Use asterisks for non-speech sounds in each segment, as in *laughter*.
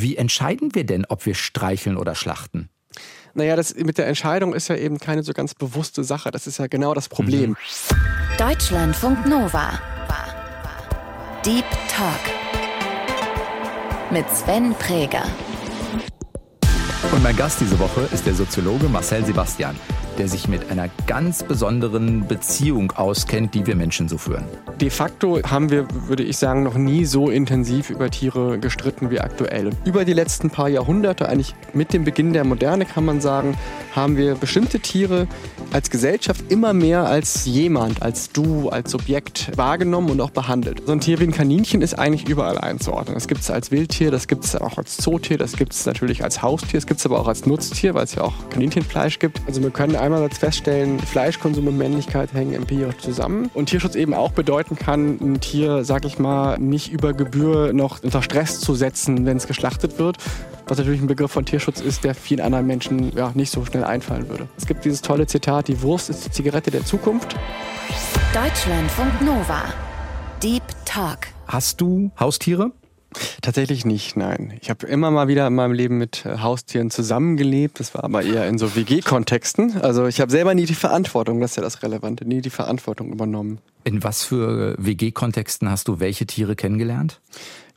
Wie entscheiden wir denn, ob wir streicheln oder schlachten? Naja, das mit der Entscheidung ist ja eben keine so ganz bewusste Sache. Das ist ja genau das Problem. Mhm. Deutschlandfunk Nova. Deep Talk. Mit Sven Präger. Und mein Gast diese Woche ist der Soziologe Marcel Sebastian der sich mit einer ganz besonderen Beziehung auskennt, die wir Menschen so führen. De facto haben wir, würde ich sagen, noch nie so intensiv über Tiere gestritten wie aktuell. Über die letzten paar Jahrhunderte, eigentlich mit dem Beginn der Moderne kann man sagen, haben wir bestimmte Tiere als Gesellschaft immer mehr als jemand, als du, als Subjekt wahrgenommen und auch behandelt. So ein Tier wie ein Kaninchen ist eigentlich überall einzuordnen. Das gibt es als Wildtier, das gibt es auch als Zootier, das gibt es natürlich als Haustier, es gibt es aber auch als Nutztier, weil es ja auch Kaninchenfleisch gibt. Also wir können einerseits feststellen, Fleischkonsum und Männlichkeit hängen empirisch zusammen. Und Tierschutz eben auch bedeuten kann, ein Tier, sag ich mal, nicht über Gebühr noch unter Stress zu setzen, wenn es geschlachtet wird. Was natürlich ein Begriff von Tierschutz ist, der vielen anderen Menschen ja, nicht so schnell einfallen würde. Es gibt dieses tolle Zitat, die Wurst ist die Zigarette der Zukunft. Deutschlandfunk Nova. Deep Talk. Hast du Haustiere? Tatsächlich nicht, nein. Ich habe immer mal wieder in meinem Leben mit äh, Haustieren zusammengelebt. Das war aber eher in so WG-Kontexten. Also ich habe selber nie die Verantwortung, das ist ja das Relevante, nie die Verantwortung übernommen. In was für WG-Kontexten hast du welche Tiere kennengelernt?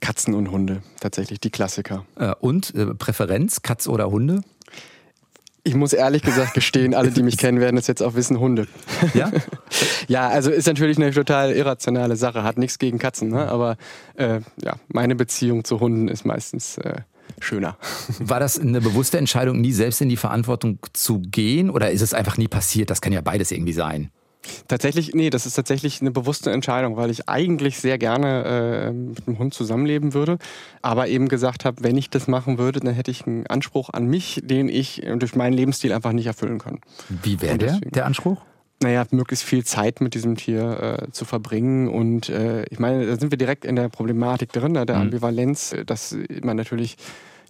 Katzen und Hunde, tatsächlich die Klassiker. Äh, und äh, Präferenz, Katz oder Hunde? Ich muss ehrlich gesagt gestehen, alle, die mich *laughs* kennen, werden es jetzt auch wissen, Hunde. Ja? *laughs* ja, also ist natürlich eine total irrationale Sache, hat nichts gegen Katzen, ne? aber äh, ja, meine Beziehung zu Hunden ist meistens äh, schöner. *laughs* War das eine bewusste Entscheidung, nie selbst in die Verantwortung zu gehen oder ist es einfach nie passiert? Das kann ja beides irgendwie sein. Tatsächlich, nee, das ist tatsächlich eine bewusste Entscheidung, weil ich eigentlich sehr gerne äh, mit einem Hund zusammenleben würde, aber eben gesagt habe, wenn ich das machen würde, dann hätte ich einen Anspruch an mich, den ich durch meinen Lebensstil einfach nicht erfüllen kann. Wie wäre der, der Anspruch? naja, möglichst viel Zeit mit diesem Tier äh, zu verbringen. Und äh, ich meine, da sind wir direkt in der Problematik drin, der mhm. Ambivalenz, dass man natürlich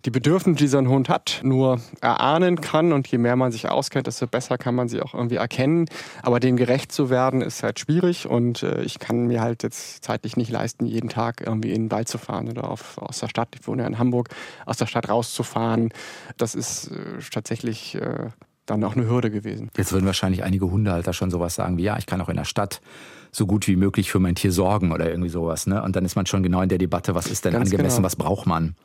die Bedürfnisse, die so ein Hund hat, nur erahnen kann. Und je mehr man sich auskennt, desto besser kann man sie auch irgendwie erkennen. Aber dem gerecht zu werden, ist halt schwierig. Und äh, ich kann mir halt jetzt zeitlich nicht leisten, jeden Tag irgendwie in den Wald zu fahren oder auf, aus der Stadt, ich wohne ja in Hamburg, aus der Stadt rauszufahren. Das ist äh, tatsächlich äh, dann auch eine Hürde gewesen. Jetzt würden wahrscheinlich einige Hundehalter schon sowas sagen wie, ja, ich kann auch in der Stadt so gut wie möglich für mein Tier sorgen oder irgendwie sowas. Ne? Und dann ist man schon genau in der Debatte, was ist denn Ganz angemessen, genau. was braucht man?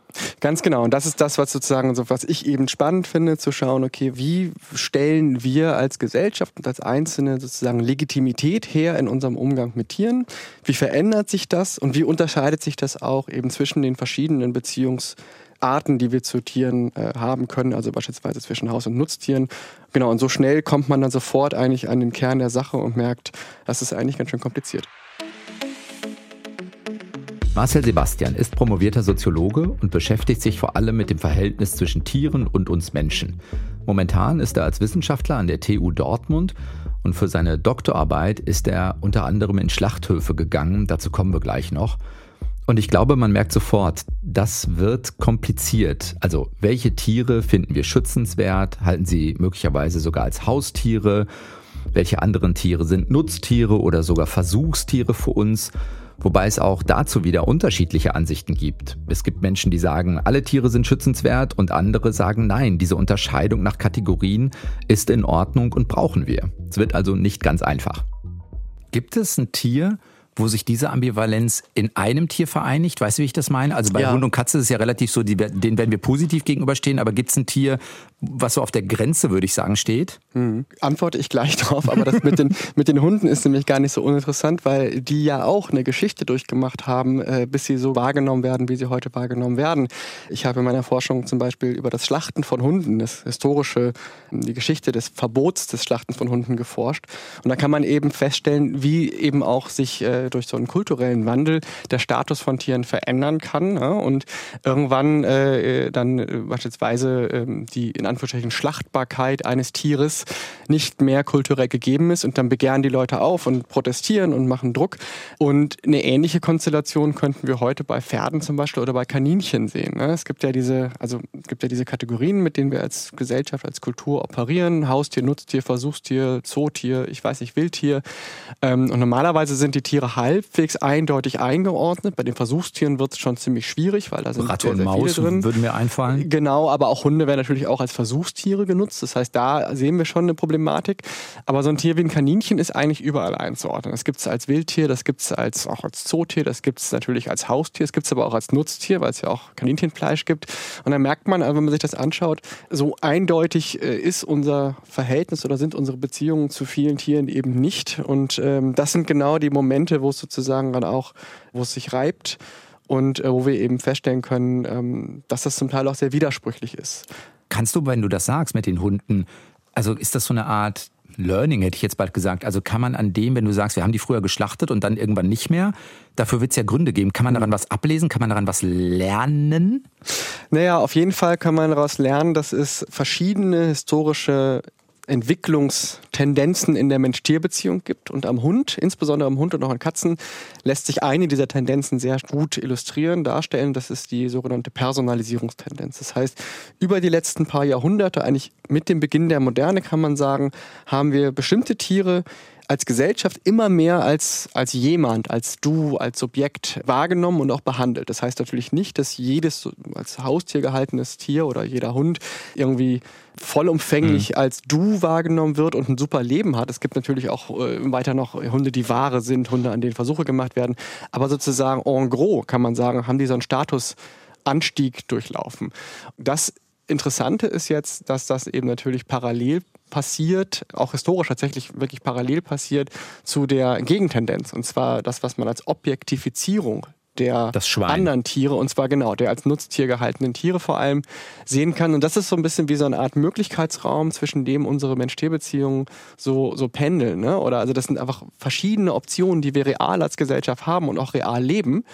Ganz genau. Und das ist das, was sozusagen, so, was ich eben spannend finde, zu schauen, okay, wie stellen wir als Gesellschaft und als Einzelne sozusagen Legitimität her in unserem Umgang mit Tieren? Wie verändert sich das und wie unterscheidet sich das auch eben zwischen den verschiedenen Beziehungs- Arten, die wir zu Tieren äh, haben können, also beispielsweise zwischen Haus- und Nutztieren. Genau, und so schnell kommt man dann sofort eigentlich an den Kern der Sache und merkt, das ist eigentlich ganz schön kompliziert. Marcel Sebastian ist promovierter Soziologe und beschäftigt sich vor allem mit dem Verhältnis zwischen Tieren und uns Menschen. Momentan ist er als Wissenschaftler an der TU Dortmund und für seine Doktorarbeit ist er unter anderem in Schlachthöfe gegangen, dazu kommen wir gleich noch. Und ich glaube, man merkt sofort, das wird kompliziert. Also, welche Tiere finden wir schützenswert? Halten sie möglicherweise sogar als Haustiere? Welche anderen Tiere sind Nutztiere oder sogar Versuchstiere für uns? Wobei es auch dazu wieder unterschiedliche Ansichten gibt. Es gibt Menschen, die sagen, alle Tiere sind schützenswert und andere sagen, nein, diese Unterscheidung nach Kategorien ist in Ordnung und brauchen wir. Es wird also nicht ganz einfach. Gibt es ein Tier, wo sich diese Ambivalenz in einem Tier vereinigt. Weißt du, wie ich das meine? Also bei ja. Hund und Katze ist es ja relativ so, die, denen werden wir positiv gegenüberstehen, aber gibt es ein Tier, was so auf der Grenze, würde ich sagen, steht? Hm. Antworte ich gleich *laughs* drauf, aber das mit den, mit den Hunden ist nämlich gar nicht so uninteressant, weil die ja auch eine Geschichte durchgemacht haben, äh, bis sie so wahrgenommen werden, wie sie heute wahrgenommen werden. Ich habe in meiner Forschung zum Beispiel über das Schlachten von Hunden, das historische, die Geschichte des Verbots des Schlachtens von Hunden geforscht. Und da kann man eben feststellen, wie eben auch sich äh, durch so einen kulturellen Wandel der Status von Tieren verändern kann ja, und irgendwann äh, dann äh, beispielsweise äh, die in Anführungsstrichen Schlachtbarkeit eines Tieres nicht mehr kulturell gegeben ist und dann begehren die Leute auf und protestieren und machen Druck. Und eine ähnliche Konstellation könnten wir heute bei Pferden zum Beispiel oder bei Kaninchen sehen. Ne? Es gibt ja diese, also es gibt ja diese Kategorien, mit denen wir als Gesellschaft, als Kultur operieren. Haustier, Nutztier, Versuchstier, Zootier, ich weiß nicht, Wildtier. Ähm, und normalerweise sind die Tiere halbwegs eindeutig eingeordnet. Bei den Versuchstieren wird es schon ziemlich schwierig, weil da sind Ratte sehr, und sehr Maus viele drin. würden mir einfallen. Genau, aber auch Hunde werden natürlich auch als Versuchstiere genutzt. Das heißt, da sehen wir schon eine Problematik. Aber so ein Tier wie ein Kaninchen ist eigentlich überall einzuordnen. Das gibt es als Wildtier, das gibt es als, auch als Zootier, das gibt es natürlich als Haustier, es gibt es aber auch als Nutztier, weil es ja auch Kaninchenfleisch gibt. Und dann merkt man, also wenn man sich das anschaut, so eindeutig äh, ist unser Verhältnis oder sind unsere Beziehungen zu vielen Tieren eben nicht. Und ähm, das sind genau die Momente, wo es sozusagen dann auch, wo es sich reibt und äh, wo wir eben feststellen können, ähm, dass das zum Teil auch sehr widersprüchlich ist. Kannst du, wenn du das sagst mit den Hunden, also ist das so eine Art Learning, hätte ich jetzt bald gesagt. Also kann man an dem, wenn du sagst, wir haben die früher geschlachtet und dann irgendwann nicht mehr, dafür wird es ja Gründe geben. Kann man daran was ablesen? Kann man daran was lernen? Naja, auf jeden Fall kann man daraus lernen, dass es verschiedene historische Entwicklungstendenzen in der Mensch-Tier-Beziehung gibt. Und am Hund, insbesondere am Hund und auch an Katzen, lässt sich eine dieser Tendenzen sehr gut illustrieren, darstellen. Das ist die sogenannte Personalisierungstendenz. Das heißt, über die letzten paar Jahrhunderte, eigentlich mit dem Beginn der Moderne, kann man sagen, haben wir bestimmte Tiere als Gesellschaft immer mehr als, als jemand, als du, als Subjekt wahrgenommen und auch behandelt. Das heißt natürlich nicht, dass jedes als Haustier gehaltenes Tier oder jeder Hund irgendwie vollumfänglich mhm. als du wahrgenommen wird und ein super Leben hat. Es gibt natürlich auch äh, weiter noch Hunde, die Ware sind, Hunde, an denen Versuche gemacht werden. Aber sozusagen en gros kann man sagen, haben die so einen Statusanstieg durchlaufen. Das Interessante ist jetzt, dass das eben natürlich parallel passiert, auch historisch tatsächlich wirklich parallel passiert zu der Gegentendenz. Und zwar das, was man als Objektifizierung der anderen Tiere, und zwar genau, der als Nutztier gehaltenen Tiere vor allem sehen kann. Und das ist so ein bisschen wie so eine Art Möglichkeitsraum, zwischen dem unsere Mensch-Tier-Beziehungen so, so pendeln. Ne? Oder also das sind einfach verschiedene Optionen, die wir real als Gesellschaft haben und auch real leben.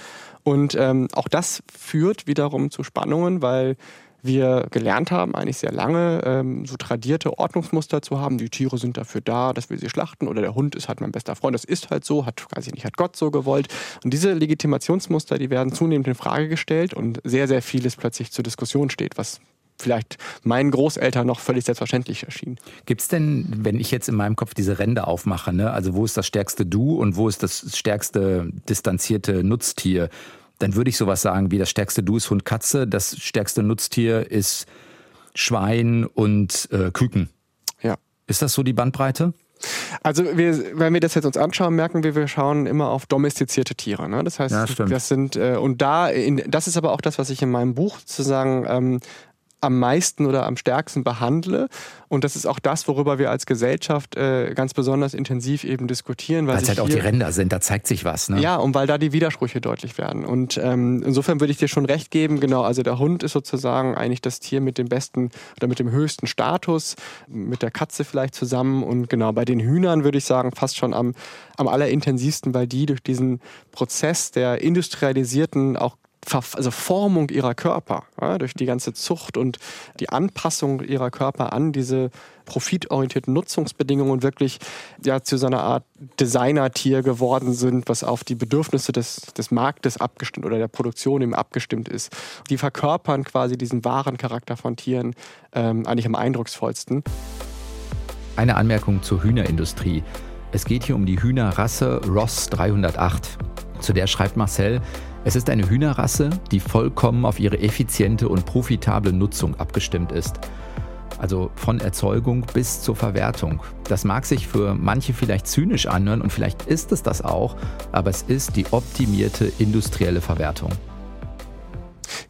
Und ähm, auch das führt wiederum zu Spannungen, weil wir gelernt haben, eigentlich sehr lange, ähm, so tradierte Ordnungsmuster zu haben. Die Tiere sind dafür da, dass wir sie schlachten oder der Hund ist halt mein bester Freund. Das ist halt so, hat, weiß ich nicht, hat Gott so gewollt. Und diese Legitimationsmuster, die werden zunehmend in Frage gestellt und sehr, sehr vieles plötzlich zur Diskussion steht, was vielleicht meinen Großeltern noch völlig selbstverständlich erschien. Gibt es denn, wenn ich jetzt in meinem Kopf diese Ränder aufmache, ne, also wo ist das stärkste Du und wo ist das stärkste distanzierte Nutztier? Dann würde ich sowas sagen wie das stärkste Du ist Hund Katze, das stärkste Nutztier ist Schwein und äh, Küken. Ja. Ist das so die Bandbreite? Also wir, wenn wir das jetzt uns anschauen, merken wir, wir schauen immer auf domestizierte Tiere. Ne? Das heißt, ja, das sind äh, und da, in, das ist aber auch das, was ich in meinem Buch sozusagen ähm, am meisten oder am stärksten behandle. Und das ist auch das, worüber wir als Gesellschaft äh, ganz besonders intensiv eben diskutieren. Weil es halt auch die Ränder sind, da zeigt sich was. Ne? Ja, und weil da die Widersprüche deutlich werden. Und ähm, insofern würde ich dir schon recht geben, genau, also der Hund ist sozusagen eigentlich das Tier mit dem besten oder mit dem höchsten Status, mit der Katze vielleicht zusammen. Und genau, bei den Hühnern würde ich sagen, fast schon am, am allerintensivsten, weil die durch diesen Prozess der industrialisierten, auch also Formung ihrer Körper, ja, durch die ganze Zucht und die Anpassung ihrer Körper an diese profitorientierten Nutzungsbedingungen wirklich ja, zu so einer Art Designertier geworden sind, was auf die Bedürfnisse des, des Marktes abgestimmt oder der Produktion eben abgestimmt ist. Die verkörpern quasi diesen wahren Charakter von Tieren ähm, eigentlich am eindrucksvollsten. Eine Anmerkung zur Hühnerindustrie. Es geht hier um die Hühnerrasse Ross 308. Zu der schreibt Marcel, es ist eine Hühnerrasse, die vollkommen auf ihre effiziente und profitable Nutzung abgestimmt ist. Also von Erzeugung bis zur Verwertung. Das mag sich für manche vielleicht zynisch anhören und vielleicht ist es das auch, aber es ist die optimierte industrielle Verwertung.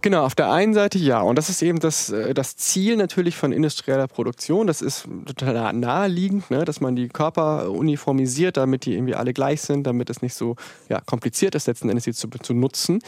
Genau, auf der einen Seite ja. Und das ist eben das, äh, das Ziel natürlich von industrieller Produktion. Das ist total naheliegend, ne, dass man die Körper uniformisiert, damit die irgendwie alle gleich sind, damit es nicht so ja, kompliziert ist, letzten Endes sie zu, zu nutzen.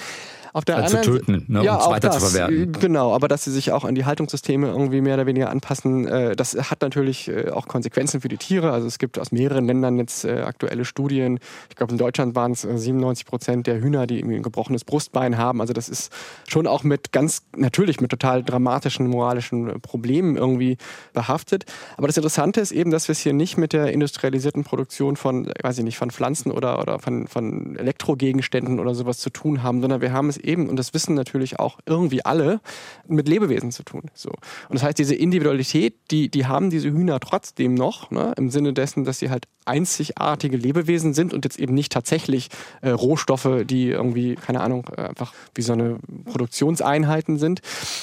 Auf der also anderen, zu töten ne, ja, um es weiter das, zu verwerten. Genau, aber dass sie sich auch an die Haltungssysteme irgendwie mehr oder weniger anpassen, äh, das hat natürlich äh, auch Konsequenzen für die Tiere. Also es gibt aus mehreren Ländern jetzt äh, aktuelle Studien. Ich glaube, in Deutschland waren es 97 Prozent der Hühner, die irgendwie ein gebrochenes Brustbein haben. Also das ist schon auch mit ganz, natürlich mit total dramatischen moralischen Problemen irgendwie behaftet. Aber das Interessante ist eben, dass wir es hier nicht mit der industrialisierten Produktion von, weiß ich nicht, von Pflanzen oder, oder von, von Elektrogegenständen oder sowas zu tun haben, sondern wir haben es eben, und das wissen natürlich auch irgendwie alle, mit Lebewesen zu tun. So. Und das heißt, diese Individualität, die, die haben diese Hühner trotzdem noch, ne, im Sinne dessen, dass sie halt einzigartige Lebewesen sind und jetzt eben nicht tatsächlich äh, Rohstoffe, die irgendwie, keine Ahnung, äh, einfach wie so eine Produktionseinheiten sind.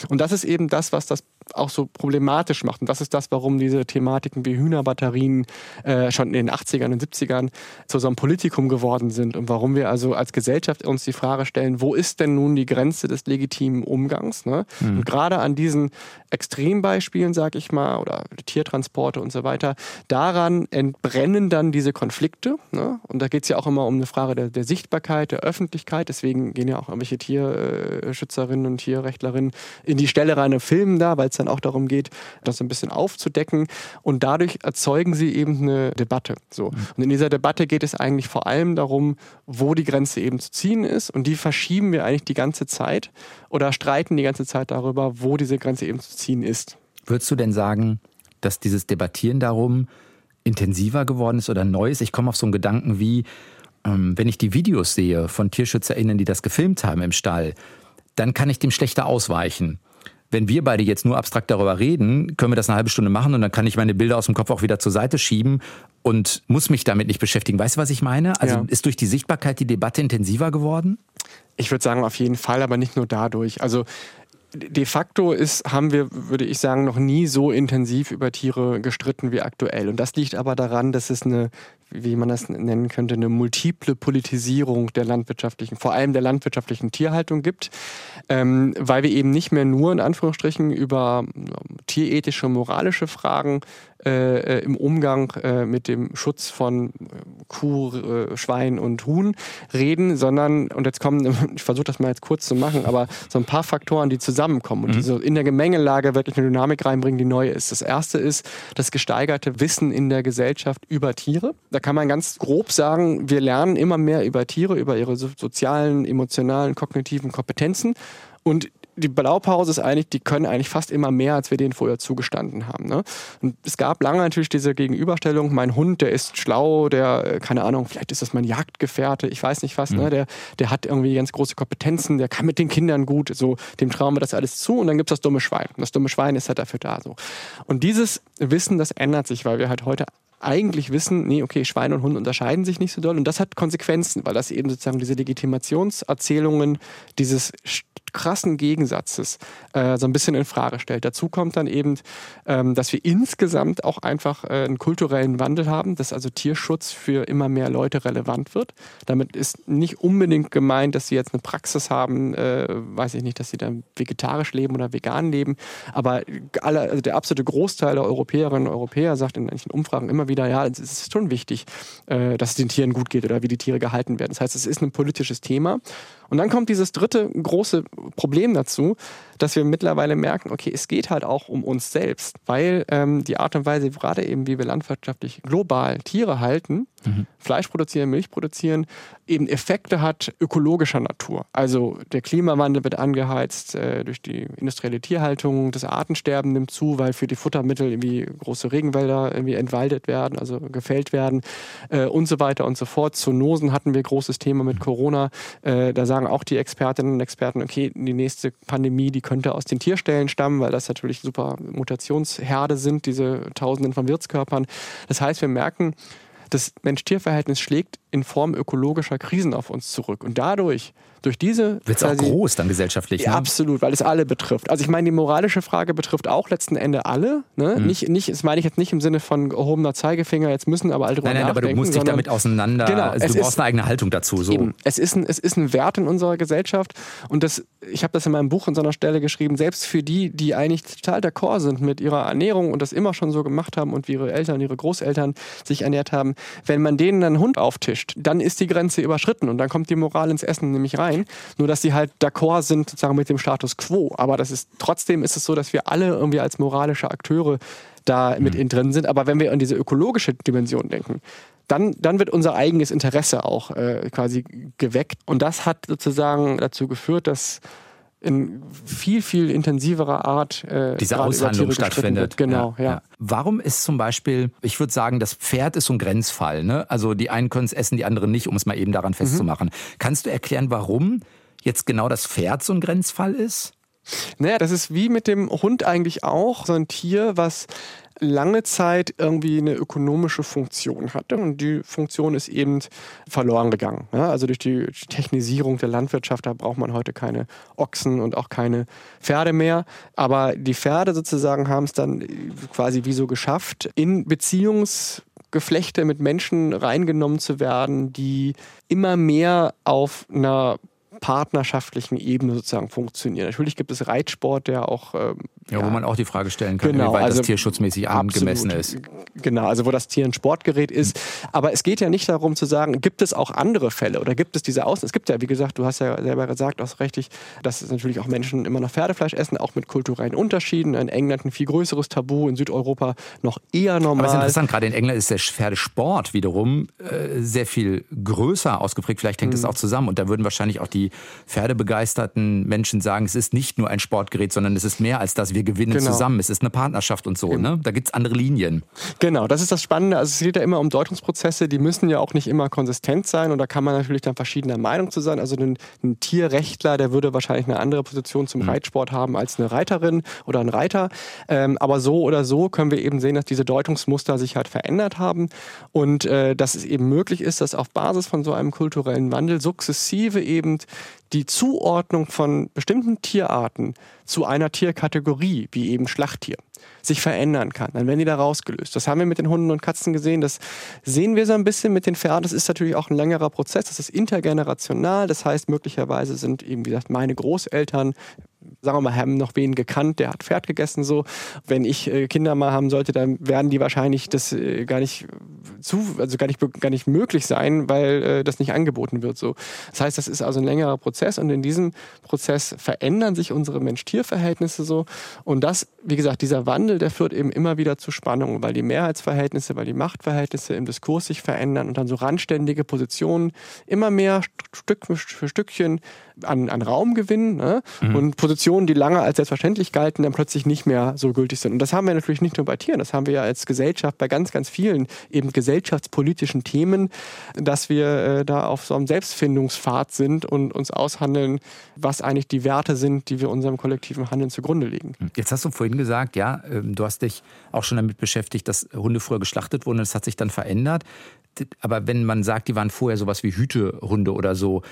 Und das ist eben das, was das auch so problematisch macht. Und das ist das, warum diese Thematiken wie Hühnerbatterien äh, schon in den 80ern und 70ern zu so einem Politikum geworden sind und warum wir also als Gesellschaft uns die Frage stellen, wo ist denn nun die Grenze des legitimen Umgangs? Ne? Mhm. Und gerade an diesen Extrembeispielen, sag ich mal, oder Tiertransporte und so weiter, daran entbrennen dann diese Konflikte. Ne? Und da geht es ja auch immer um eine Frage der, der, Sichtbarkeit, der Öffentlichkeit. Deswegen gehen ja auch irgendwelche Tierschützerinnen und Tierrechtlerinnen in die Stelle rein und filmen da, weil es dann auch darum geht, das ein bisschen aufzudecken. Und dadurch erzeugen sie eben eine Debatte. So. Mhm. Und in dieser Debatte geht es eigentlich vor allem darum, wo die Grenze eben zu ziehen ist. Und die verschieben wir eigentlich die ganze Zeit oder streiten die ganze Zeit darüber, wo diese Grenze eben zu ziehen ist. Würdest du denn sagen, dass dieses Debattieren darum intensiver geworden ist oder neu ist? Ich komme auf so einen Gedanken wie, ähm, wenn ich die Videos sehe von TierschützerInnen, die das gefilmt haben im Stall, dann kann ich dem schlechter ausweichen wenn wir beide jetzt nur abstrakt darüber reden, können wir das eine halbe Stunde machen und dann kann ich meine Bilder aus dem Kopf auch wieder zur Seite schieben und muss mich damit nicht beschäftigen. Weißt du, was ich meine? Also ja. ist durch die Sichtbarkeit die Debatte intensiver geworden? Ich würde sagen, auf jeden Fall, aber nicht nur dadurch. Also de facto ist, haben wir, würde ich sagen, noch nie so intensiv über Tiere gestritten wie aktuell. Und das liegt aber daran, dass es eine wie man das nennen könnte, eine multiple Politisierung der landwirtschaftlichen, vor allem der landwirtschaftlichen Tierhaltung gibt, ähm, weil wir eben nicht mehr nur in Anführungsstrichen über tierethische, moralische Fragen äh, äh, im Umgang äh, mit dem Schutz von äh, Kuh, äh, Schwein und Huhn reden, sondern, und jetzt kommen, *laughs* ich versuche das mal jetzt kurz zu machen, aber so ein paar Faktoren, die zusammenkommen und mhm. die so in der Gemengelage wirklich eine Dynamik reinbringen, die neu ist. Das erste ist das gesteigerte Wissen in der Gesellschaft über Tiere. Da kann man ganz grob sagen, wir lernen immer mehr über Tiere, über ihre sozialen, emotionalen, kognitiven Kompetenzen. Und die Blaupause ist eigentlich, die können eigentlich fast immer mehr, als wir denen vorher zugestanden haben. Ne? Und es gab lange natürlich diese Gegenüberstellung, mein Hund, der ist schlau, der, äh, keine Ahnung, vielleicht ist das mein Jagdgefährte, ich weiß nicht was, ne? mhm. ne? der, der hat irgendwie ganz große Kompetenzen, der kann mit den Kindern gut, so, dem trauen wir das alles zu und dann gibt es das dumme Schwein. Und das dumme Schwein ist halt dafür da. So. Und dieses Wissen, das ändert sich, weil wir halt heute eigentlich wissen, nee, okay, Schwein und Hund unterscheiden sich nicht so doll. Und das hat Konsequenzen, weil das eben sozusagen diese Legitimationserzählungen dieses krassen Gegensatzes äh, so ein bisschen in Frage stellt. Dazu kommt dann eben, ähm, dass wir insgesamt auch einfach äh, einen kulturellen Wandel haben, dass also Tierschutz für immer mehr Leute relevant wird. Damit ist nicht unbedingt gemeint, dass sie jetzt eine Praxis haben, äh, weiß ich nicht, dass sie dann vegetarisch leben oder vegan leben, aber alle, also der absolute Großteil der Europäerinnen und Europäer sagt in manchen Umfragen immer wieder, ja, es ist schon wichtig, äh, dass es den Tieren gut geht oder wie die Tiere gehalten werden. Das heißt, es ist ein politisches Thema. Und dann kommt dieses dritte große Problem dazu, dass wir mittlerweile merken, okay, es geht halt auch um uns selbst, weil ähm, die Art und Weise, gerade eben, wie wir landwirtschaftlich global Tiere halten, mhm. Fleisch produzieren, Milch produzieren, eben Effekte hat ökologischer Natur. Also der Klimawandel wird angeheizt äh, durch die industrielle Tierhaltung, das Artensterben nimmt zu, weil für die Futtermittel irgendwie große Regenwälder irgendwie entwaldet werden, also gefällt werden äh, und so weiter und so fort. Zoonosen hatten wir großes Thema mit Corona. Äh, da sagen auch die Expertinnen und Experten, okay, die nächste Pandemie, die könnte aus den Tierstellen stammen, weil das natürlich super Mutationsherde sind, diese Tausenden von Wirtskörpern. Das heißt, wir merken, das Mensch-Tier-Verhältnis schlägt in Form ökologischer Krisen auf uns zurück. Und dadurch durch diese. Wird es auch groß dann gesellschaftlich? Ja, ne? absolut, weil es alle betrifft. Also ich meine, die moralische Frage betrifft auch letzten Endes alle. Ne? Mhm. Nicht, nicht, das meine ich jetzt nicht im Sinne von erhobener Zeigefinger, jetzt müssen aber alle drüber Nein, nein, aber du musst dich damit auseinander. Genau, also du brauchst ist, eine eigene Haltung dazu. So. Eben, es, ist ein, es ist ein Wert in unserer Gesellschaft und das, ich habe das in meinem Buch an so einer Stelle geschrieben, selbst für die, die eigentlich total d'accord sind mit ihrer Ernährung und das immer schon so gemacht haben und wie ihre Eltern, ihre Großeltern sich ernährt haben, wenn man denen einen Hund auftischt, dann ist die Grenze überschritten und dann kommt die Moral ins Essen nämlich rein. Nur dass sie halt d'accord sind sozusagen mit dem Status quo. Aber das ist trotzdem ist es so, dass wir alle irgendwie als moralische Akteure da mit mhm. drin sind. Aber wenn wir an diese ökologische Dimension denken, dann, dann wird unser eigenes Interesse auch äh, quasi geweckt. Und das hat sozusagen dazu geführt, dass in viel, viel intensiverer Art äh, diese Aushandlung stattfindet. Genau, ja, ja. Warum ist zum Beispiel, ich würde sagen, das Pferd ist so ein Grenzfall. Ne? Also die einen können es essen, die anderen nicht, um es mal eben daran festzumachen. Mhm. Kannst du erklären, warum jetzt genau das Pferd so ein Grenzfall ist? Naja, das ist wie mit dem Hund eigentlich auch so ein Tier, was lange Zeit irgendwie eine ökonomische Funktion hatte und die Funktion ist eben verloren gegangen. Ja, also durch die Technisierung der Landwirtschaft, da braucht man heute keine Ochsen und auch keine Pferde mehr. Aber die Pferde sozusagen haben es dann quasi wie so geschafft, in Beziehungsgeflechte mit Menschen reingenommen zu werden, die immer mehr auf einer partnerschaftlichen Ebene sozusagen funktionieren. Natürlich gibt es Reitsport, der auch. Ähm, ja, ja, wo man auch die Frage stellen kann, genau, inwieweit also das tierschutzmäßig angemessen ist. Genau, also wo das Tier ein Sportgerät ist. Aber es geht ja nicht darum zu sagen, gibt es auch andere Fälle oder gibt es diese Außen? Es gibt ja, wie gesagt, du hast ja selber gesagt, auch richtig, dass es natürlich auch Menschen immer noch Pferdefleisch essen, auch mit kulturellen Unterschieden. In England ein viel größeres Tabu, in Südeuropa noch eher normal. Aber es ist interessant, gerade in England ist der Pferdesport wiederum äh, sehr viel größer ausgeprägt. Vielleicht hängt es mhm. auch zusammen und da würden wahrscheinlich auch die pferdebegeisterten Menschen sagen, es ist nicht nur ein Sportgerät, sondern es ist mehr als das, wir gewinnen genau. zusammen. Es ist eine Partnerschaft und so. Ne? Da gibt es andere Linien. Genau, das ist das Spannende. Also es geht ja immer um Deutungsprozesse, die müssen ja auch nicht immer konsistent sein und da kann man natürlich dann verschiedener Meinung zu sein. Also ein, ein Tierrechtler, der würde wahrscheinlich eine andere Position zum mhm. Reitsport haben als eine Reiterin oder ein Reiter. Ähm, aber so oder so können wir eben sehen, dass diese Deutungsmuster sich halt verändert haben und äh, dass es eben möglich ist, dass auf Basis von so einem kulturellen Wandel sukzessive eben die Zuordnung von bestimmten Tierarten zu einer Tierkategorie, wie eben Schlachttier, sich verändern kann. Dann werden die da rausgelöst. Das haben wir mit den Hunden und Katzen gesehen. Das sehen wir so ein bisschen mit den Pferden. Das ist natürlich auch ein längerer Prozess. Das ist intergenerational. Das heißt, möglicherweise sind eben, wie gesagt, meine Großeltern sagen wir mal, haben noch wen gekannt, der hat Pferd gegessen so. Wenn ich äh, Kinder mal haben sollte, dann werden die wahrscheinlich das äh, gar nicht zu, also gar nicht, gar nicht möglich sein, weil äh, das nicht angeboten wird so. Das heißt, das ist also ein längerer Prozess und in diesem Prozess verändern sich unsere Mensch-Tier-Verhältnisse so. Und das, wie gesagt, dieser Wandel, der führt eben immer wieder zu Spannungen, weil die Mehrheitsverhältnisse, weil die Machtverhältnisse im Diskurs sich verändern und dann so randständige Positionen immer mehr Stück für Stückchen an, an Raum gewinnen ne? mhm. und Positionen, die lange als selbstverständlich galten, dann plötzlich nicht mehr so gültig sind. Und das haben wir natürlich nicht nur bei Tieren, das haben wir ja als Gesellschaft bei ganz, ganz vielen eben gesellschaftspolitischen Themen, dass wir äh, da auf so einem Selbstfindungspfad sind und uns aushandeln, was eigentlich die Werte sind, die wir unserem kollektiven Handeln zugrunde legen. Mhm. Jetzt hast du vorhin gesagt, ja, ähm, du hast dich auch schon damit beschäftigt, dass Hunde früher geschlachtet wurden und das hat sich dann verändert. Aber wenn man sagt, die waren vorher sowas wie Hütehunde oder so,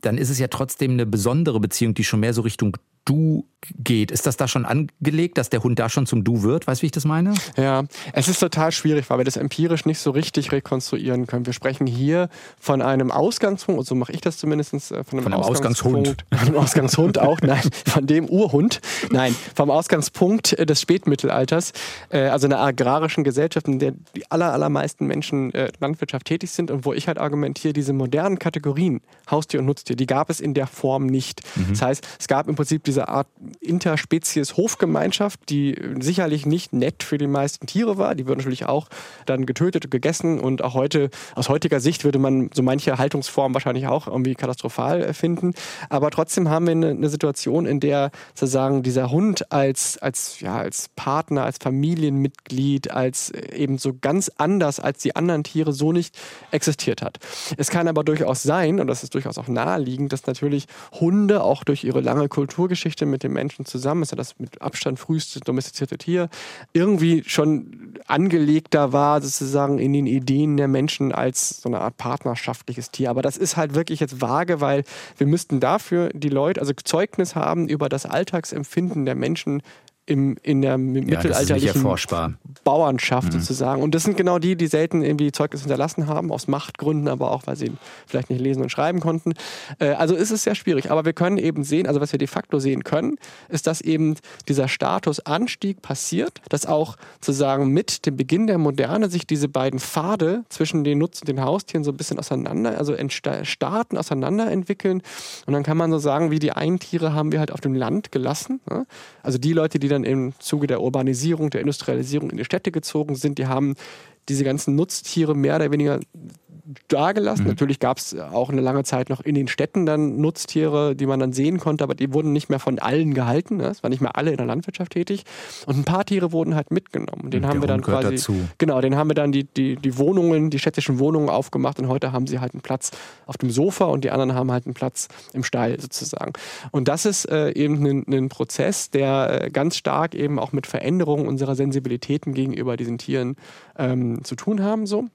dann ist es ja trotzdem eine besondere Beziehung, die schon mehr so Richtung Du geht. Ist das da schon angelegt, dass der Hund da schon zum Du wird? Weißt du, wie ich das meine? Ja, es ist total schwierig, weil wir das empirisch nicht so richtig rekonstruieren können. Wir sprechen hier von einem Ausgangspunkt, und so mache ich das zumindest, äh, von einem, von einem Ausgangshund. Von einem Ausgangshund auch, *laughs* nein, von dem Urhund. Nein, vom Ausgangspunkt äh, des Spätmittelalters, äh, also einer agrarischen Gesellschaft, in der die aller, allermeisten Menschen Landwirtschaft tätig sind und wo ich halt argumentiere, diese modernen Kategorien, Haustier und Nutztier, die gab es in der Form nicht. Mhm. Das heißt, es gab im Prinzip diese Art Interspezies-Hofgemeinschaft, die sicherlich nicht nett für die meisten Tiere war. Die würden natürlich auch dann getötet und gegessen und auch heute, aus heutiger Sicht würde man so manche Haltungsformen wahrscheinlich auch irgendwie katastrophal finden. Aber trotzdem haben wir eine, Situation, in der sozusagen dieser Hund als, als, ja, als Partner, als Familienmitglied, als eben so ganz anders als die anderen Tiere so nicht existiert hat. Es kann aber durchaus sein, und das ist durchaus auch naheliegend, dass natürlich Hunde auch durch ihre lange Kulturgeschichte mit dem Menschen zusammen, ist ja das mit Abstand früheste domestizierte Tier, irgendwie schon angelegter war, sozusagen in den Ideen der Menschen als so eine Art partnerschaftliches Tier. Aber das ist halt wirklich jetzt vage, weil wir müssten dafür die Leute, also Zeugnis haben über das Alltagsempfinden der Menschen im, in der mittelalterlichen ja, Bauernschaft mhm. sozusagen. Und das sind genau die, die selten irgendwie Zeugnis hinterlassen haben, aus Machtgründen, aber auch, weil sie vielleicht nicht lesen und schreiben konnten. Äh, also ist es sehr schwierig. Aber wir können eben sehen, also was wir de facto sehen können, ist, dass eben dieser Statusanstieg passiert, dass auch sozusagen mit dem Beginn der Moderne sich diese beiden Pfade zwischen den Nutz- und den Haustieren so ein bisschen auseinander, also starten, auseinander entwickeln. Und dann kann man so sagen, wie die einen Tiere haben wir halt auf dem Land gelassen. Ne? Also die Leute, die dann dann im Zuge der Urbanisierung, der Industrialisierung in die Städte gezogen sind. Die haben diese ganzen Nutztiere mehr oder weniger dagelassen. Mhm. Natürlich gab es auch eine lange Zeit noch in den Städten dann Nutztiere, die man dann sehen konnte, aber die wurden nicht mehr von allen gehalten. Ne? Es waren nicht mehr alle in der Landwirtschaft tätig. Und ein paar Tiere wurden halt mitgenommen. Den der haben wir dann quasi. Dazu. Genau, den haben wir dann die, die, die Wohnungen, die städtischen Wohnungen aufgemacht und heute haben sie halt einen Platz auf dem Sofa und die anderen haben halt einen Platz im Stall sozusagen. Und das ist äh, eben ein, ein, Prozess, der äh, ganz stark eben auch mit Veränderungen unserer Sensibilitäten gegenüber diesen Tieren ähm, zu tun haben. So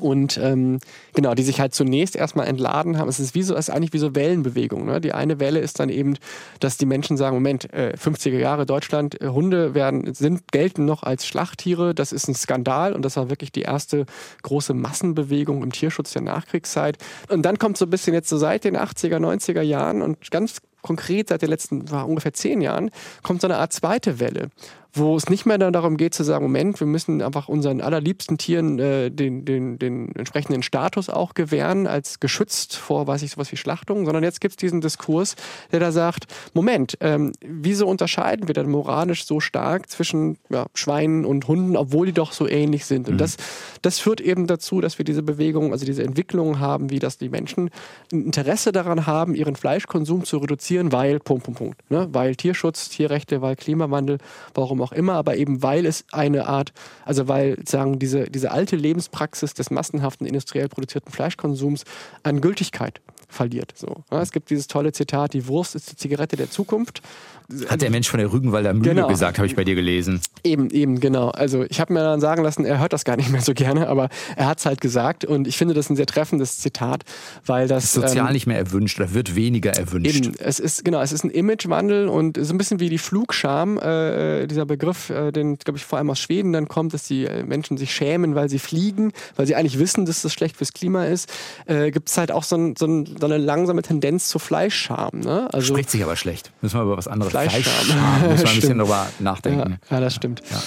und ähm, genau, die sich halt zunächst erstmal entladen haben. Es ist wie so, es ist eigentlich wie so Wellenbewegung. Ne? Die eine Welle ist dann eben, dass die Menschen sagen: Moment, äh, 50er Jahre Deutschland, äh, Hunde werden, sind, gelten noch als Schlachttiere. Das ist ein Skandal und das war wirklich die erste große Massenbewegung im Tierschutz der Nachkriegszeit. Und dann kommt so ein bisschen jetzt so seit den 80er, 90er Jahren und ganz konkret seit den letzten war ungefähr zehn Jahren kommt so eine Art zweite Welle, wo es nicht mehr darum geht zu sagen, Moment, wir müssen einfach unseren allerliebsten Tieren äh, den, den, den entsprechenden Status auch gewähren, als geschützt vor, weiß ich, sowas wie Schlachtung, sondern jetzt gibt es diesen Diskurs, der da sagt, Moment, ähm, wieso unterscheiden wir denn moralisch so stark zwischen ja, Schweinen und Hunden, obwohl die doch so ähnlich sind? Und mhm. das, das führt eben dazu, dass wir diese Bewegung, also diese Entwicklung haben, wie dass die Menschen ein Interesse daran haben, ihren Fleischkonsum zu reduzieren, weil, Punkt, Punkt, Punkt, ne? weil Tierschutz, Tierrechte, weil Klimawandel, warum warum auch immer, aber eben weil es eine Art, also weil sagen diese, diese alte Lebenspraxis des massenhaften industriell produzierten Fleischkonsums an Gültigkeit verliert. So. Es gibt dieses tolle Zitat, die Wurst ist die Zigarette der Zukunft. Hat der Mensch von der Rügenwalder Mühle genau. gesagt, habe ich bei dir gelesen. Eben, eben, genau. Also ich habe mir dann sagen lassen, er hört das gar nicht mehr so gerne, aber er hat es halt gesagt und ich finde das ein sehr treffendes Zitat, weil das... Ist sozial ähm, nicht mehr erwünscht oder wird weniger erwünscht. Eben, es ist, genau, es ist ein Imagewandel und so ein bisschen wie die Flugscham, äh, dieser Begriff, äh, den, glaube ich, vor allem aus Schweden dann kommt, dass die äh, Menschen sich schämen, weil sie fliegen, weil sie eigentlich wissen, dass das schlecht fürs Klima ist, äh, gibt es halt auch so, ein, so, ein, so, eine langsame Tendenz zu Fleischscham. Ne? Also, Spricht sich aber schlecht. Müssen wir über was anderes Fleischscham. Fleischscham. Muss man ein *laughs* bisschen drüber nachdenken. Ja, ja das stimmt. Ja.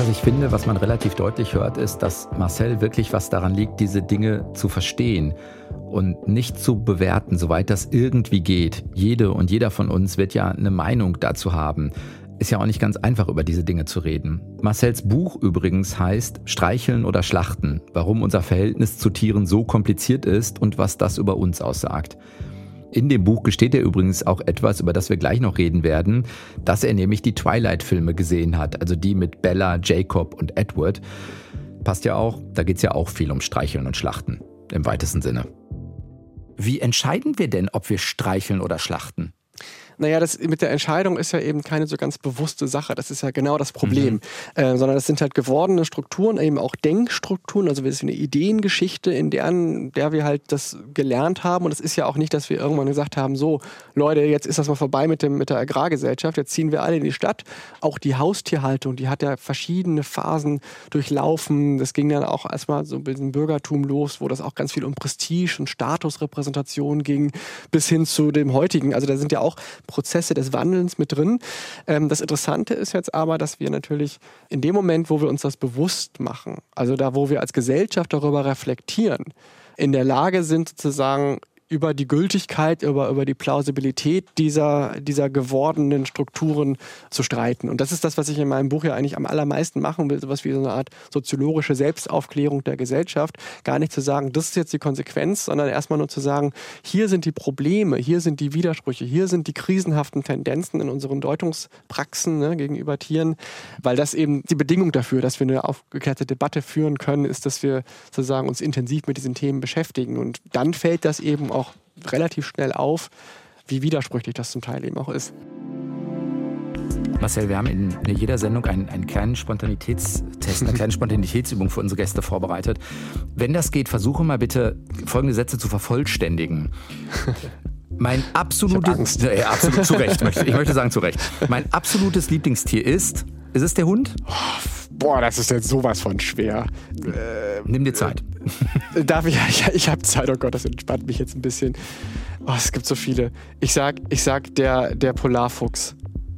Was ich finde, was man relativ deutlich hört, ist, dass Marcel wirklich was daran liegt, diese Dinge zu verstehen und nicht zu bewerten, soweit das irgendwie geht. Jede und jeder von uns wird ja eine Meinung dazu haben. Ist ja auch nicht ganz einfach, über diese Dinge zu reden. Marcels Buch übrigens heißt Streicheln oder Schlachten, warum unser Verhältnis zu Tieren so kompliziert ist und was das über uns aussagt. In dem Buch gesteht er übrigens auch etwas, über das wir gleich noch reden werden, dass er nämlich die Twilight-Filme gesehen hat, also die mit Bella, Jacob und Edward. Passt ja auch, da geht es ja auch viel um Streicheln und Schlachten, im weitesten Sinne. Wie entscheiden wir denn, ob wir streicheln oder schlachten? Naja, das mit der Entscheidung ist ja eben keine so ganz bewusste Sache. Das ist ja genau das Problem. Mhm. Äh, sondern das sind halt gewordene Strukturen, eben auch Denkstrukturen, also wir sind eine Ideengeschichte, in deren, der wir halt das gelernt haben. Und es ist ja auch nicht, dass wir irgendwann gesagt haben, so, Leute, jetzt ist das mal vorbei mit, dem, mit der Agrargesellschaft, jetzt ziehen wir alle in die Stadt. Auch die Haustierhaltung, die hat ja verschiedene Phasen durchlaufen. Das ging dann auch erstmal so mit dem Bürgertum los, wo das auch ganz viel um Prestige und Statusrepräsentation ging, bis hin zu dem heutigen. Also da sind ja auch Prozesse des Wandelns mit drin. Ähm, das Interessante ist jetzt aber, dass wir natürlich in dem Moment, wo wir uns das bewusst machen, also da, wo wir als Gesellschaft darüber reflektieren, in der Lage sind, sozusagen über die Gültigkeit, über, über die Plausibilität dieser, dieser gewordenen Strukturen zu streiten. Und das ist das, was ich in meinem Buch ja eigentlich am allermeisten machen will, sowas wie so eine Art soziologische Selbstaufklärung der Gesellschaft. Gar nicht zu sagen, das ist jetzt die Konsequenz, sondern erstmal nur zu sagen, hier sind die Probleme, hier sind die Widersprüche, hier sind die krisenhaften Tendenzen in unseren Deutungspraxen ne, gegenüber Tieren, weil das eben die Bedingung dafür, dass wir eine aufgeklärte Debatte führen können, ist, dass wir sozusagen uns intensiv mit diesen Themen beschäftigen. Und dann fällt das eben auch relativ schnell auf, wie widersprüchlich das zum Teil eben auch ist. Marcel, wir haben in jeder Sendung einen, einen kleinen Spontanitätstest, eine *laughs* kleine Spontanitätsübung für unsere Gäste vorbereitet. Wenn das geht, versuche mal bitte folgende Sätze zu vervollständigen. Mein absolutes, ja, absolut zu Recht, möchte, ich möchte sagen zu Recht. Mein absolutes Lieblingstier ist, ist es der Hund? Oh, boah, das ist jetzt sowas von schwer. Äh, Nimm dir Zeit. Äh, darf ich? *laughs* Ich, ich habe Zeit, oh Gott, das entspannt mich jetzt ein bisschen. Oh, es gibt so viele. Ich sag, ich sag der, der Polarfuchs.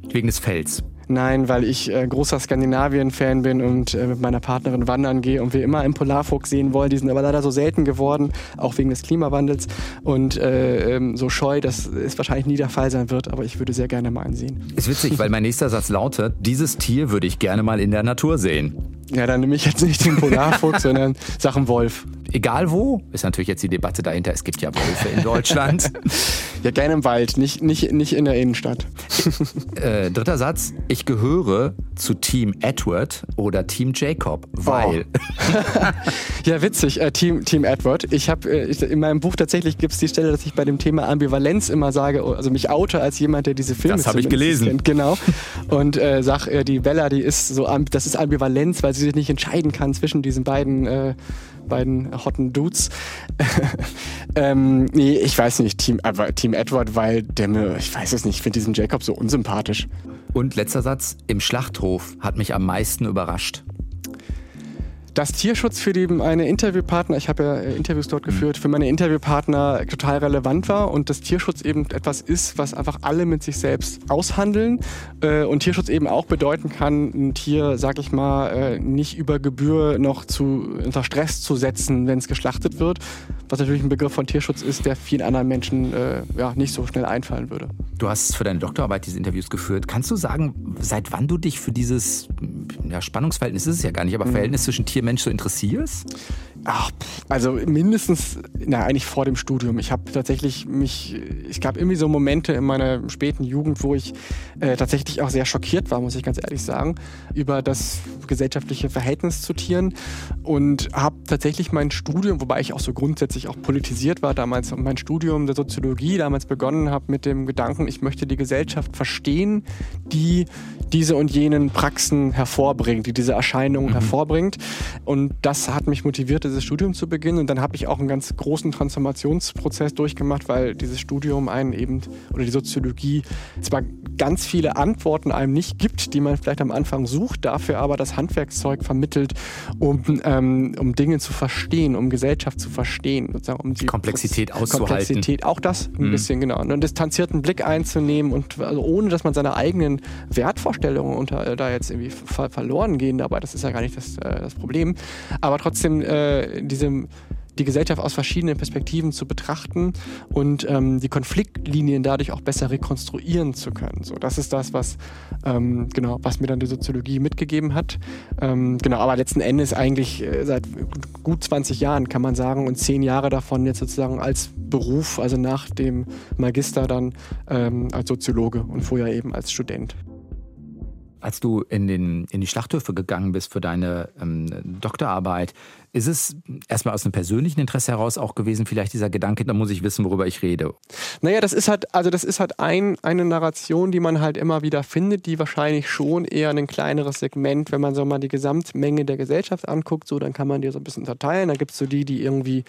Wegen des Fells. Nein, weil ich äh, großer Skandinavien-Fan bin und äh, mit meiner Partnerin wandern gehe und wir immer einen Polarfuchs sehen wollen. Die sind aber leider so selten geworden, auch wegen des Klimawandels und äh, ähm, so scheu, dass es wahrscheinlich nie der Fall sein wird, aber ich würde sehr gerne mal einen sehen. Ist witzig, weil mein nächster Satz lautet, dieses Tier würde ich gerne mal in der Natur sehen. Ja, dann nehme ich jetzt nicht den Polarfuchs, *laughs* sondern Sachen Wolf. Egal wo, ist natürlich jetzt die Debatte dahinter. Es gibt ja Wölfe in Deutschland. *laughs* ja, gerne im Wald, nicht, nicht, nicht in der Innenstadt. *laughs* äh, dritter Satz. Ich gehöre zu Team Edward oder Team Jacob, weil. Oh. *laughs* ja, witzig, äh, Team, Team Edward. Ich habe äh, in meinem Buch tatsächlich gibt es die Stelle, dass ich bei dem Thema Ambivalenz immer sage, also mich oute als jemand, der diese Filme Das habe ich gelesen. Kennt. Genau. Und äh, sag, äh, die Bella, die ist so, das ist Ambivalenz, weil sie sich nicht entscheiden kann zwischen diesen beiden äh, beiden hotten Dudes. *laughs* ähm, nee, ich weiß nicht, Team, äh, Team Edward, weil der mir, ich weiß es nicht, ich finde diesen Jacob so unsympathisch. Und letzter Satz, im Schlachthof hat mich am meisten überrascht dass Tierschutz für die, meine Interviewpartner, ich habe ja äh, Interviews dort geführt, für meine Interviewpartner total relevant war und dass Tierschutz eben etwas ist, was einfach alle mit sich selbst aushandeln äh, und Tierschutz eben auch bedeuten kann, ein Tier, sag ich mal, äh, nicht über Gebühr noch zu, unter Stress zu setzen, wenn es geschlachtet wird, was natürlich ein Begriff von Tierschutz ist, der vielen anderen Menschen äh, ja, nicht so schnell einfallen würde. Du hast für deine Doktorarbeit diese Interviews geführt. Kannst du sagen, seit wann du dich für dieses ja, Spannungsverhältnis ist es ja gar nicht, aber mhm. Verhältnis zwischen Tier Mensch so interessierst? Ach, also mindestens, na, eigentlich vor dem Studium. Ich habe tatsächlich mich, es gab irgendwie so Momente in meiner späten Jugend, wo ich äh, tatsächlich auch sehr schockiert war, muss ich ganz ehrlich sagen, über das gesellschaftliche Verhältnis zu Tieren und habe tatsächlich mein Studium, wobei ich auch so grundsätzlich auch politisiert war damals, mein Studium der Soziologie damals begonnen habe mit dem Gedanken, ich möchte die Gesellschaft verstehen, die diese und jenen Praxen hervorbringt, die diese Erscheinungen mhm. hervorbringt. Und das hat mich motiviert, dieses Studium zu beginnen. Und dann habe ich auch einen ganz großen Transformationsprozess durchgemacht, weil dieses Studium einen eben, oder die Soziologie, zwar ganz viele Antworten einem nicht gibt, die man vielleicht am Anfang sucht, dafür aber das Handwerkszeug vermittelt, um, ähm, um Dinge zu verstehen, um Gesellschaft zu verstehen, sozusagen, um die Komplexität Proz auszuhalten. Komplexität, auch das ein mhm. bisschen, genau. Einen distanzierten Blick einzunehmen und also ohne, dass man seine eigenen Wertvorstellungen unter, äh, da jetzt irgendwie ver verloren gehen dabei. Das ist ja gar nicht das, äh, das Problem. Aber trotzdem äh, diese die Gesellschaft aus verschiedenen Perspektiven zu betrachten und ähm, die Konfliktlinien dadurch auch besser rekonstruieren zu können. So, das ist das, was, ähm, genau, was mir dann die Soziologie mitgegeben hat. Ähm, genau, aber letzten Endes eigentlich äh, seit gut 20 Jahren kann man sagen und zehn Jahre davon jetzt sozusagen als Beruf, also nach dem Magister dann ähm, als Soziologe und vorher eben als Student als du in, den, in die Schlachthöfe gegangen bist für deine ähm, Doktorarbeit, ist es erstmal aus einem persönlichen Interesse heraus auch gewesen, vielleicht dieser Gedanke, da muss ich wissen, worüber ich rede? Naja, das ist halt, also das ist halt ein, eine Narration, die man halt immer wieder findet, die wahrscheinlich schon eher ein kleineres Segment, wenn man so mal die Gesamtmenge der Gesellschaft anguckt, so, dann kann man die so ein bisschen unterteilen. Da gibt es so die, die irgendwie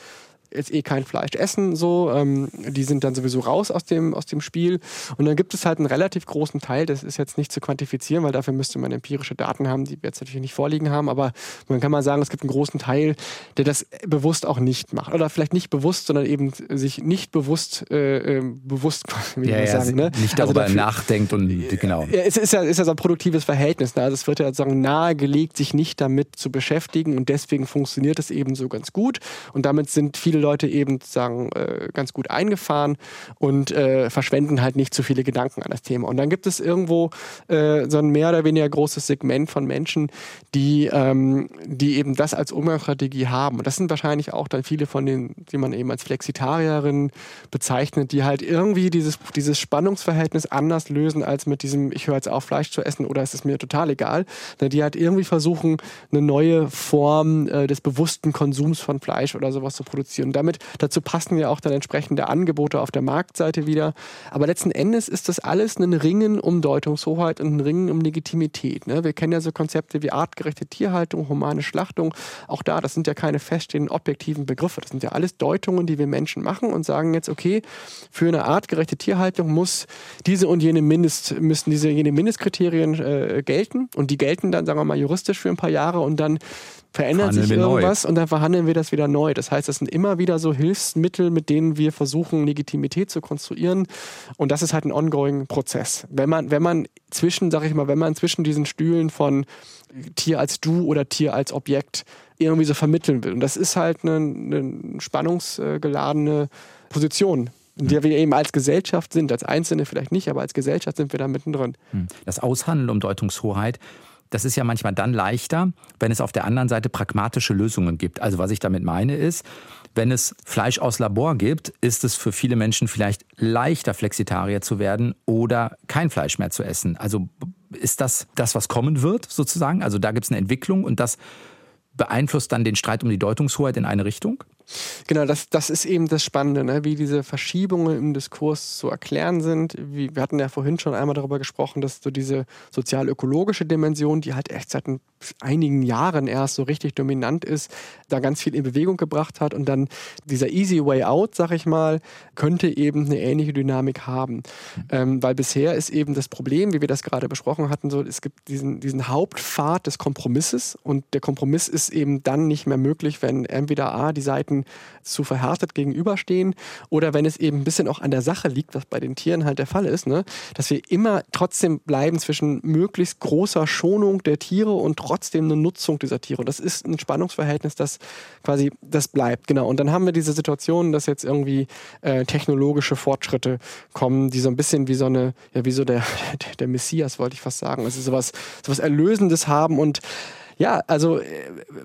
jetzt eh kein Fleisch essen, so. Ähm, die sind dann sowieso raus aus dem, aus dem Spiel. Und dann gibt es halt einen relativ großen Teil, das ist jetzt nicht zu quantifizieren, weil dafür müsste man empirische Daten haben, die wir jetzt natürlich nicht vorliegen haben, aber man kann mal sagen, es gibt einen großen Teil, der das bewusst auch nicht macht. Oder vielleicht nicht bewusst, sondern eben sich nicht bewusst, äh, ähm, bewusst, *laughs* wie ja, ja, sagen, ne? nicht darüber also dafür, nachdenkt und genau. Ja, es ist ja, ist ja so ein produktives Verhältnis. Ne? Also es wird ja sozusagen nahegelegt, sich nicht damit zu beschäftigen und deswegen funktioniert es eben so ganz gut. Und damit sind viele Leute eben sagen äh, ganz gut eingefahren und äh, verschwenden halt nicht zu viele Gedanken an das Thema. Und dann gibt es irgendwo äh, so ein mehr oder weniger großes Segment von Menschen, die, ähm, die eben das als Umgangsstrategie haben. Und das sind wahrscheinlich auch dann viele von denen, die man eben als Flexitarierinnen bezeichnet, die halt irgendwie dieses, dieses Spannungsverhältnis anders lösen als mit diesem, ich höre jetzt auf, Fleisch zu essen oder ist es mir total egal. Die halt irgendwie versuchen, eine neue Form äh, des bewussten Konsums von Fleisch oder sowas zu produzieren. Und damit dazu passen ja auch dann entsprechende Angebote auf der Marktseite wieder. Aber letzten Endes ist das alles ein Ringen um Deutungshoheit und ein Ringen um Legitimität. Ne? Wir kennen ja so Konzepte wie artgerechte Tierhaltung, humane Schlachtung. Auch da, das sind ja keine feststehenden objektiven Begriffe. Das sind ja alles Deutungen, die wir Menschen machen und sagen jetzt, okay, für eine artgerechte Tierhaltung muss diese und jene Mindest, müssen diese jene Mindestkriterien äh, gelten. Und die gelten dann, sagen wir mal, juristisch für ein paar Jahre und dann verändert sich irgendwas und dann verhandeln wir das wieder neu. Das heißt, das sind immer wieder so Hilfsmittel, mit denen wir versuchen, Legitimität zu konstruieren. Und das ist halt ein ongoing Prozess. Wenn man, wenn man zwischen, sag ich mal, wenn man zwischen diesen Stühlen von Tier als Du oder Tier als Objekt irgendwie so vermitteln will. Und das ist halt eine, eine spannungsgeladene Position, in der wir eben als Gesellschaft sind. Als Einzelne vielleicht nicht, aber als Gesellschaft sind wir da mittendrin. Hm. Das Aushandeln um Deutungshoheit das ist ja manchmal dann leichter, wenn es auf der anderen Seite pragmatische Lösungen gibt. Also was ich damit meine ist, wenn es Fleisch aus Labor gibt, ist es für viele Menschen vielleicht leichter, Flexitarier zu werden oder kein Fleisch mehr zu essen. Also ist das das, was kommen wird, sozusagen? Also da gibt es eine Entwicklung und das beeinflusst dann den Streit um die Deutungshoheit in eine Richtung? Genau, das, das ist eben das Spannende, ne? wie diese Verschiebungen im Diskurs zu erklären sind. Wie, wir hatten ja vorhin schon einmal darüber gesprochen, dass so diese sozial-ökologische Dimension, die halt echt seit einigen Jahren erst so richtig dominant ist, da ganz viel in Bewegung gebracht hat. Und dann dieser Easy Way Out, sag ich mal, könnte eben eine ähnliche Dynamik haben. Mhm. Ähm, weil bisher ist eben das Problem, wie wir das gerade besprochen hatten, so, es gibt diesen, diesen Hauptpfad des Kompromisses und der Kompromiss ist eben dann nicht mehr möglich, wenn entweder A, die Seiten Seiten zu verhärtet gegenüberstehen oder wenn es eben ein bisschen auch an der Sache liegt, was bei den Tieren halt der Fall ist, ne? dass wir immer trotzdem bleiben zwischen möglichst großer Schonung der Tiere und trotzdem eine Nutzung dieser Tiere. Und das ist ein Spannungsverhältnis, das quasi, das bleibt, genau. Und dann haben wir diese Situation, dass jetzt irgendwie äh, technologische Fortschritte kommen, die so ein bisschen wie so eine, ja, wie so der, *laughs* der Messias, wollte ich fast sagen. Also sowas, sowas Erlösendes haben und ja, also äh,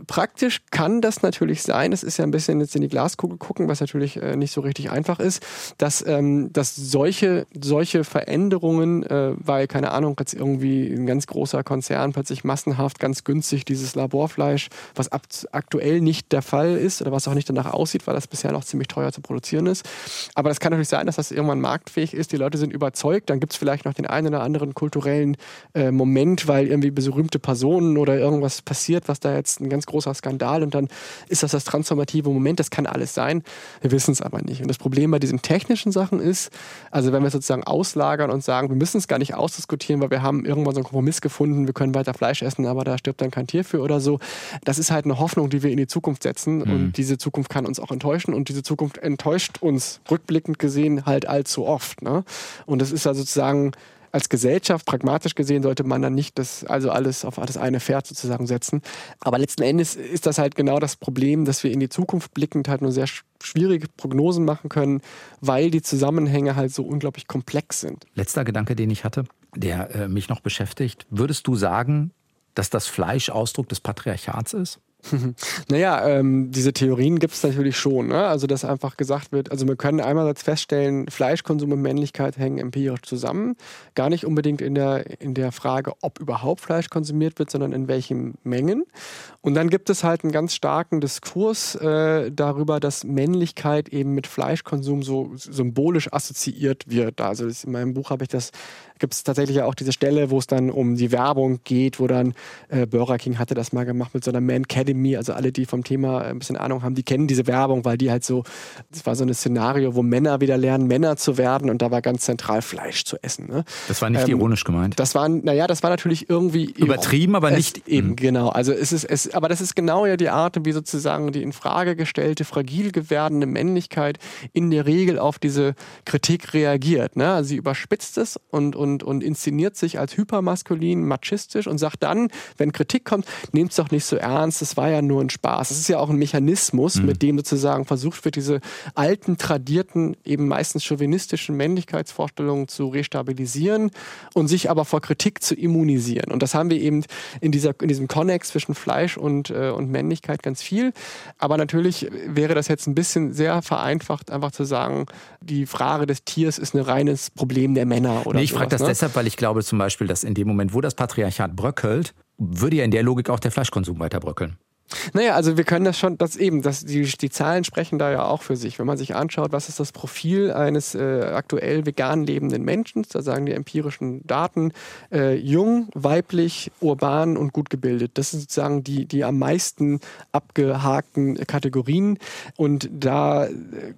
praktisch kann das natürlich sein. Es ist ja ein bisschen jetzt in die Glaskugel gucken, was natürlich äh, nicht so richtig einfach ist, dass, ähm, dass solche, solche Veränderungen, äh, weil, keine Ahnung, jetzt irgendwie ein ganz großer Konzern plötzlich massenhaft ganz günstig dieses Laborfleisch, was aktuell nicht der Fall ist oder was auch nicht danach aussieht, weil das bisher noch ziemlich teuer zu produzieren ist. Aber das kann natürlich sein, dass das irgendwann marktfähig ist. Die Leute sind überzeugt. Dann gibt es vielleicht noch den einen oder anderen kulturellen äh, Moment, weil irgendwie berühmte Personen oder irgendwas passiert, was da jetzt ein ganz großer Skandal und dann ist das das transformative Moment, das kann alles sein. Wir wissen es aber nicht. Und das Problem bei diesen technischen Sachen ist, also wenn wir sozusagen auslagern und sagen, wir müssen es gar nicht ausdiskutieren, weil wir haben irgendwann so einen Kompromiss gefunden, wir können weiter Fleisch essen, aber da stirbt dann kein Tier für oder so. Das ist halt eine Hoffnung, die wir in die Zukunft setzen mhm. und diese Zukunft kann uns auch enttäuschen und diese Zukunft enttäuscht uns rückblickend gesehen halt allzu oft. Ne? Und das ist ja sozusagen als Gesellschaft, pragmatisch gesehen, sollte man dann nicht das, also alles auf das eine Pferd sozusagen setzen. Aber letzten Endes ist das halt genau das Problem, dass wir in die Zukunft blickend halt nur sehr schwierige Prognosen machen können, weil die Zusammenhänge halt so unglaublich komplex sind. Letzter Gedanke, den ich hatte, der äh, mich noch beschäftigt. Würdest du sagen, dass das Fleisch Ausdruck des Patriarchats ist? *laughs* Naja, ähm, diese Theorien gibt es natürlich schon. Ne? Also, dass einfach gesagt wird, also wir können einerseits feststellen, Fleischkonsum und Männlichkeit hängen empirisch zusammen. Gar nicht unbedingt in der, in der Frage, ob überhaupt Fleisch konsumiert wird, sondern in welchen Mengen. Und dann gibt es halt einen ganz starken Diskurs äh, darüber, dass Männlichkeit eben mit Fleischkonsum so symbolisch assoziiert wird. Also in meinem Buch habe ich das gibt es tatsächlich ja auch diese Stelle, wo es dann um die Werbung geht, wo dann äh, Burger King hatte das mal gemacht mit so einer Man Academy. Also alle, die vom Thema ein bisschen Ahnung haben, die kennen diese Werbung, weil die halt so, das war so ein Szenario, wo Männer wieder lernen, Männer zu werden und da war ganz zentral Fleisch zu essen. Ne? Das war nicht ähm, ironisch gemeint. Das war, naja, das war natürlich irgendwie übertrieben, aber nicht eben genau. Also es ist es, aber das ist genau ja die Art, wie sozusagen die in Frage gestellte, fragil gewerdene Männlichkeit in der Regel auf diese Kritik reagiert. Ne? Also sie überspitzt es und, und und, inszeniert sich als hypermaskulin, machistisch und sagt dann, wenn Kritik kommt, nehmt es doch nicht so ernst, das war ja nur ein Spaß. Das ist ja auch ein Mechanismus, mhm. mit dem sozusagen versucht wird, diese alten, tradierten, eben meistens chauvinistischen Männlichkeitsvorstellungen zu restabilisieren und sich aber vor Kritik zu immunisieren. Und das haben wir eben in, dieser, in diesem Konnex zwischen Fleisch und, äh, und Männlichkeit ganz viel. Aber natürlich wäre das jetzt ein bisschen sehr vereinfacht, einfach zu sagen, die Frage des Tiers ist ein reines Problem der Männer oder nee, ich frage das ne? deshalb, weil ich glaube zum Beispiel, dass in dem Moment, wo das Patriarchat bröckelt, würde ja in der Logik auch der Fleischkonsum weiter bröckeln. Naja, also wir können das schon, das eben, das, die, die Zahlen sprechen da ja auch für sich. Wenn man sich anschaut, was ist das Profil eines äh, aktuell vegan lebenden Menschen, da sagen die empirischen Daten, äh, jung, weiblich, urban und gut gebildet. Das sind sozusagen die, die am meisten abgehakten Kategorien. Und da äh,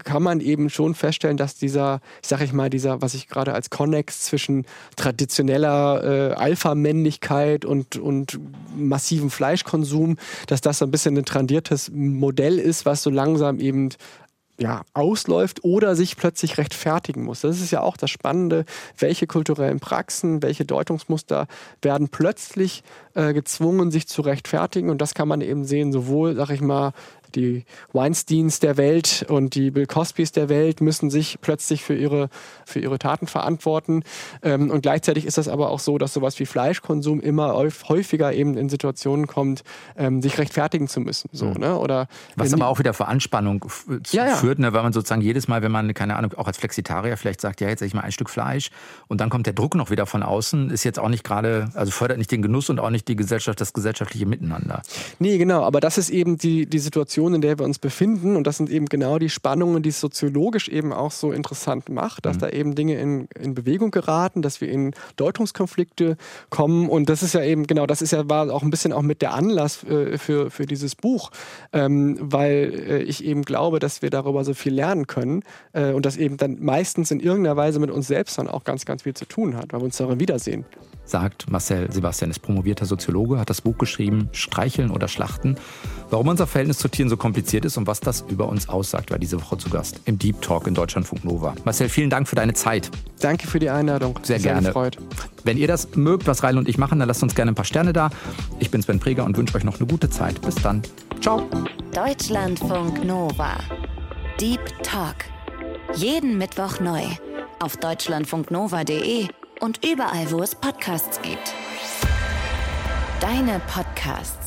kann man eben schon feststellen, dass dieser, ich sage ich mal, dieser, was ich gerade als Connex zwischen traditioneller äh, Alpha-Männlichkeit und, und massivem Fleischkonsum, dass das so ein bisschen ein tradiertes Modell ist, was so langsam eben ja, ausläuft oder sich plötzlich rechtfertigen muss. Das ist ja auch das Spannende, welche kulturellen Praxen, welche Deutungsmuster werden plötzlich äh, gezwungen, sich zu rechtfertigen. Und das kann man eben sehen, sowohl, sag ich mal, die Weinsteins der Welt und die Bill Cosbys der Welt müssen sich plötzlich für ihre, für ihre Taten verantworten. Ähm, und gleichzeitig ist das aber auch so, dass sowas wie Fleischkonsum immer häufiger eben in Situationen kommt, ähm, sich rechtfertigen zu müssen. So, mhm. ne? Oder Was aber auch wieder für Anspannung ja, ja. führt, ne? weil man sozusagen jedes Mal, wenn man, keine Ahnung, auch als Flexitarier vielleicht sagt, ja, jetzt esse ich mal ein Stück Fleisch und dann kommt der Druck noch wieder von außen, ist jetzt auch nicht gerade, also fördert nicht den Genuss und auch nicht die Gesellschaft, das gesellschaftliche Miteinander. Nee, genau, aber das ist eben die, die Situation, in der wir uns befinden. Und das sind eben genau die Spannungen, die es soziologisch eben auch so interessant macht, dass mhm. da eben Dinge in, in Bewegung geraten, dass wir in Deutungskonflikte kommen. Und das ist ja eben, genau, das ist ja war auch ein bisschen auch mit der Anlass äh, für, für dieses Buch, ähm, weil äh, ich eben glaube, dass wir darüber so viel lernen können äh, und das eben dann meistens in irgendeiner Weise mit uns selbst dann auch ganz, ganz viel zu tun hat, weil wir uns darin wiedersehen. Sagt Marcel Sebastian, ist promovierter Soziologe, hat das Buch geschrieben, Streicheln oder Schlachten, warum unser Verhältnis zu Tieren so kompliziert ist und was das über uns aussagt, war diese Woche zu Gast im Deep Talk in Deutschlandfunk Nova. Marcel, vielen Dank für deine Zeit. Danke für die Einladung. Sehr, Sehr gerne. Gefreut. Wenn ihr das mögt, was Reil und ich machen, dann lasst uns gerne ein paar Sterne da. Ich bin Sven Preger und wünsche euch noch eine gute Zeit. Bis dann. Ciao. Deutschlandfunk Nova. Deep Talk. Jeden Mittwoch neu. Auf deutschlandfunknova.de und überall, wo es Podcasts gibt. Deine Podcasts.